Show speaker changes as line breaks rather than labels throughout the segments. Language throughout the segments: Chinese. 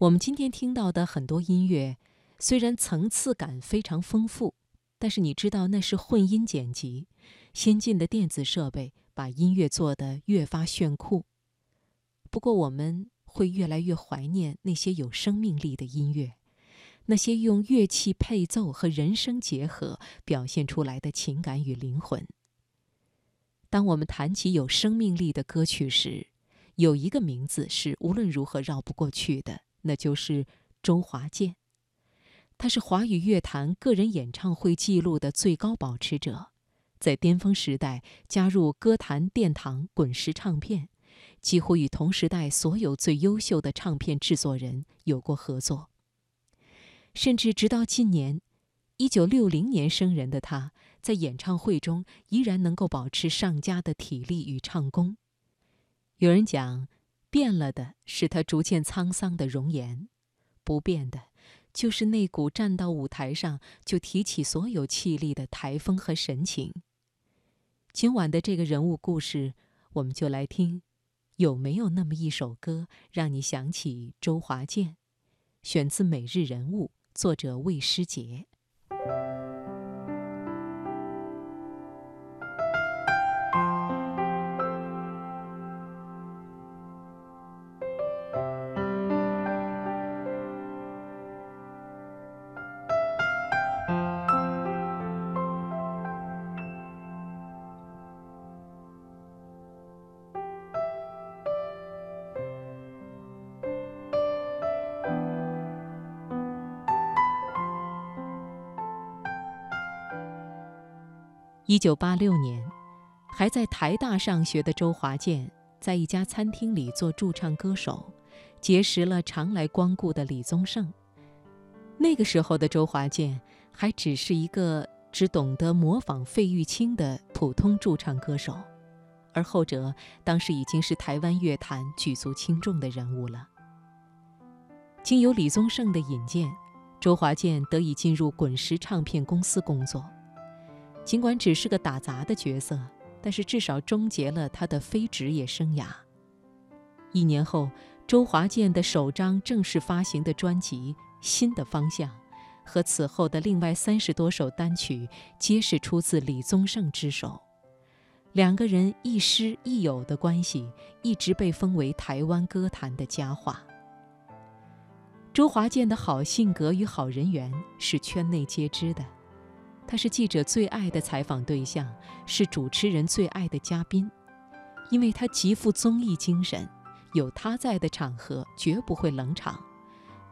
我们今天听到的很多音乐，虽然层次感非常丰富，但是你知道那是混音剪辑，先进的电子设备把音乐做得越发炫酷。不过我们会越来越怀念那些有生命力的音乐，那些用乐器配奏和人声结合表现出来的情感与灵魂。当我们谈起有生命力的歌曲时，有一个名字是无论如何绕不过去的，那就是周华健。他是华语乐坛个人演唱会记录的最高保持者，在巅峰时代加入歌坛殿堂滚石唱片。几乎与同时代所有最优秀的唱片制作人有过合作，甚至直到近年，一九六零年生人的他，在演唱会中依然能够保持上佳的体力与唱功。有人讲，变了的是他逐渐沧桑的容颜，不变的，就是那股站到舞台上就提起所有气力的台风和神情。今晚的这个人物故事，我们就来听。有没有那么一首歌让你想起周华健？选自《每日人物》，作者魏诗杰。一九八六年，还在台大上学的周华健，在一家餐厅里做驻唱歌手，结识了常来光顾的李宗盛。那个时候的周华健还只是一个只懂得模仿费玉清的普通驻唱歌手，而后者当时已经是台湾乐坛举足轻重的人物了。经由李宗盛的引荐，周华健得以进入滚石唱片公司工作。尽管只是个打杂的角色，但是至少终结了他的非职业生涯。一年后，周华健的首张正式发行的专辑《新的方向》，和此后的另外三十多首单曲，皆是出自李宗盛之手。两个人亦师亦友的关系，一直被封为台湾歌坛的佳话。周华健的好性格与好人缘是圈内皆知的。他是记者最爱的采访对象，是主持人最爱的嘉宾，因为他极富综艺精神，有他在的场合绝不会冷场，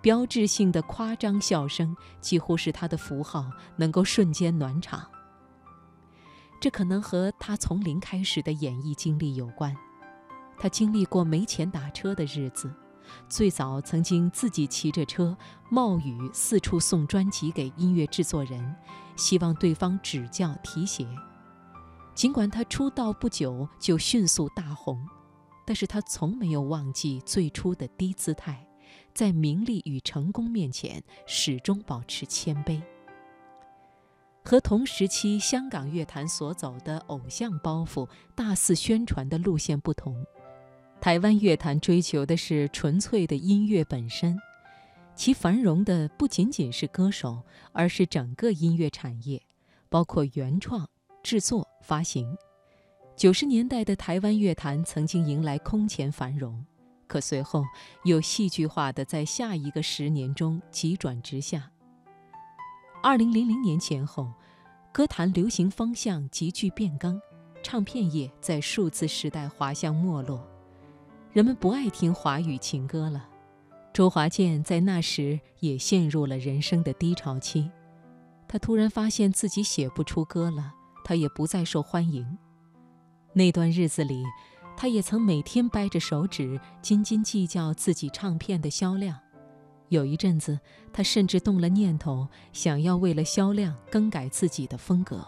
标志性的夸张笑声几乎是他的符号，能够瞬间暖场。这可能和他从零开始的演艺经历有关，他经历过没钱打车的日子。最早曾经自己骑着车冒雨四处送专辑给音乐制作人，希望对方指教提携。尽管他出道不久就迅速大红，但是他从没有忘记最初的低姿态，在名利与成功面前始终保持谦卑。和同时期香港乐坛所走的偶像包袱、大肆宣传的路线不同。台湾乐坛追求的是纯粹的音乐本身，其繁荣的不仅仅是歌手，而是整个音乐产业，包括原创、制作、发行。九十年代的台湾乐坛曾经迎来空前繁荣，可随后又戏剧化的在下一个十年中急转直下。二零零零年前后，歌坛流行方向急剧变更，唱片业在数字时代滑向没落。人们不爱听华语情歌了，周华健在那时也陷入了人生的低潮期。他突然发现自己写不出歌了，他也不再受欢迎。那段日子里，他也曾每天掰着手指斤斤计较自己唱片的销量。有一阵子，他甚至动了念头，想要为了销量更改自己的风格。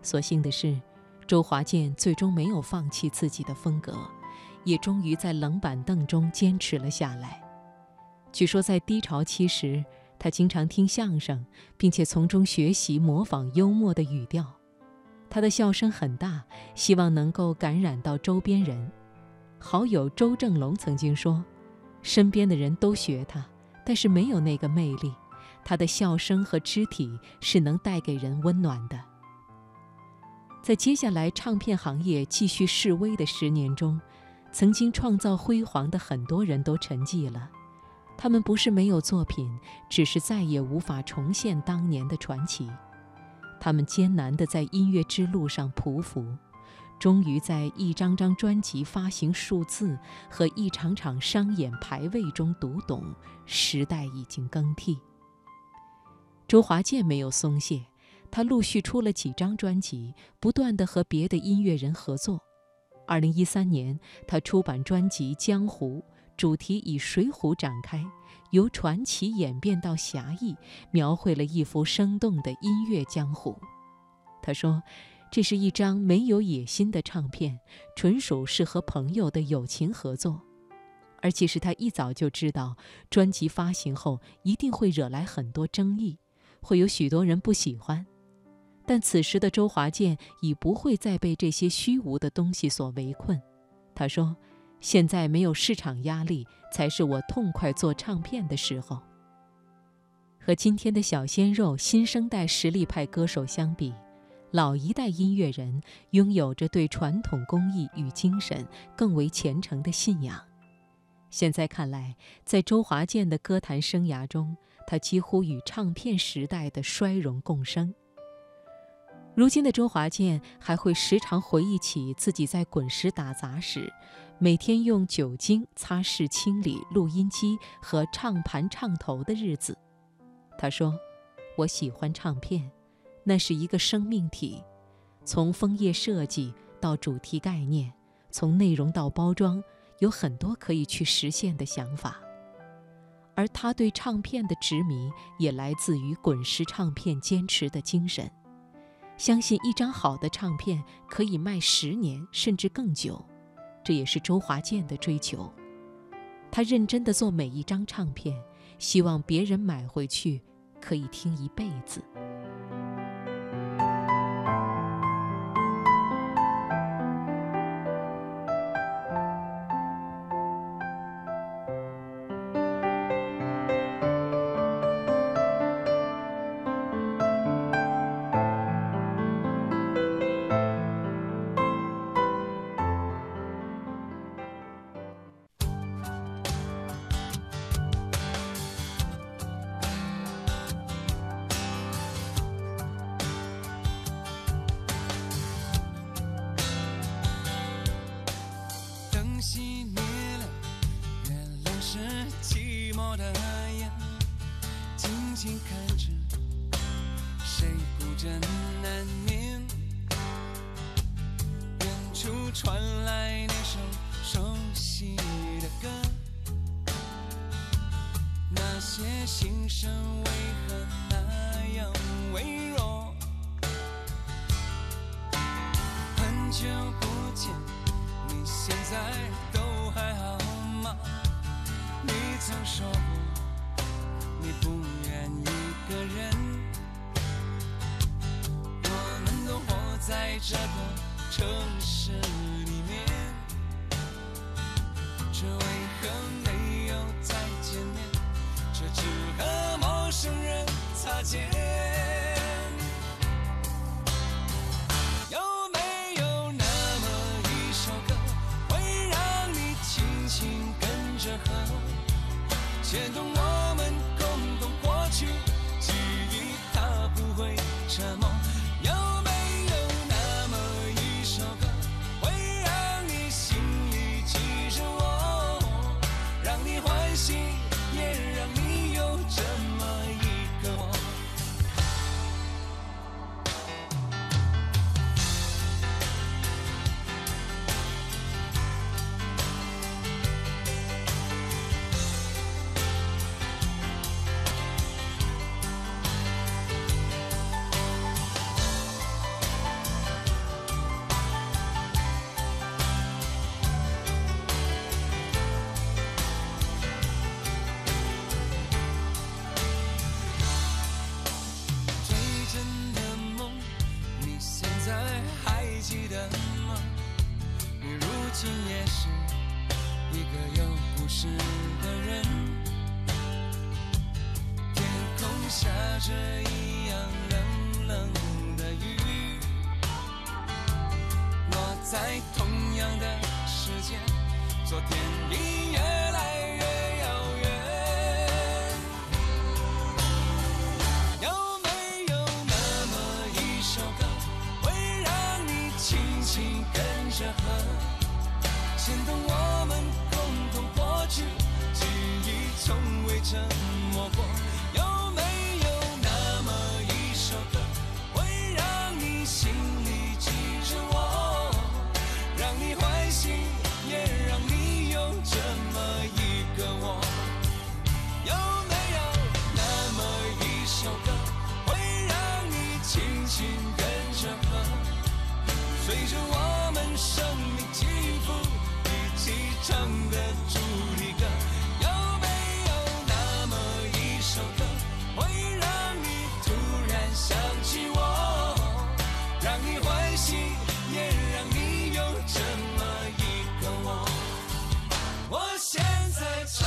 所幸的是，周华健最终没有放弃自己的风格。也终于在冷板凳中坚持了下来。据说在低潮期时，他经常听相声，并且从中学习模仿幽默的语调。他的笑声很大，希望能够感染到周边人。好友周正龙曾经说：“身边的人都学他，但是没有那个魅力。他的笑声和肢体是能带给人温暖的。在接下来唱片行业继续示威的十年中，曾经创造辉煌的很多人都沉寂了。他们不是没有作品，只是再也无法重现当年的传奇。他们艰难地在音乐之路上匍匐。终于在一张张专辑发行数字和一场场商演排位中读懂，时代已经更替。周华健没有松懈，他陆续出了几张专辑，不断地和别的音乐人合作。二零一三年，他出版专辑《江湖》，主题以水浒展开，由传奇演变到侠义，描绘了一幅生动的音乐江湖。他说。这是一张没有野心的唱片，纯属是和朋友的友情合作。而其实他一早就知道，专辑发行后一定会惹来很多争议，会有许多人不喜欢。但此时的周华健已不会再被这些虚无的东西所围困。他说：“现在没有市场压力，才是我痛快做唱片的时候。”和今天的小鲜肉、新生代实力派歌手相比。老一代音乐人拥有着对传统工艺与精神更为虔诚的信仰。现在看来，在周华健的歌坛生涯中，他几乎与唱片时代的衰荣共生。如今的周华健还会时常回忆起自己在滚石打杂时，每天用酒精擦拭清理录音机和唱盘唱头的日子。他说：“我喜欢唱片。”那是一个生命体，从枫叶设计到主题概念，从内容到包装，有很多可以去实现的想法。而他对唱片的执迷，也来自于滚石唱片坚持的精神，相信一张好的唱片可以卖十年甚至更久，这也是周华健的追求。他认真地做每一张唱片，希望别人买回去可以听一辈子。
传来那首熟悉的歌，那些心声为何那样微弱？很久不见，你现在都还好吗？你曾说过，你不愿一。个人，我们都活在这个城市。imagine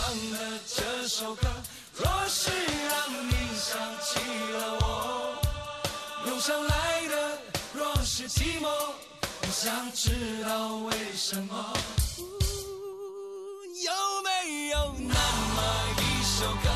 唱的这首歌，若是让你想起了我，涌上来的若是寂寞，我想知道为什么，有没有那么一首歌？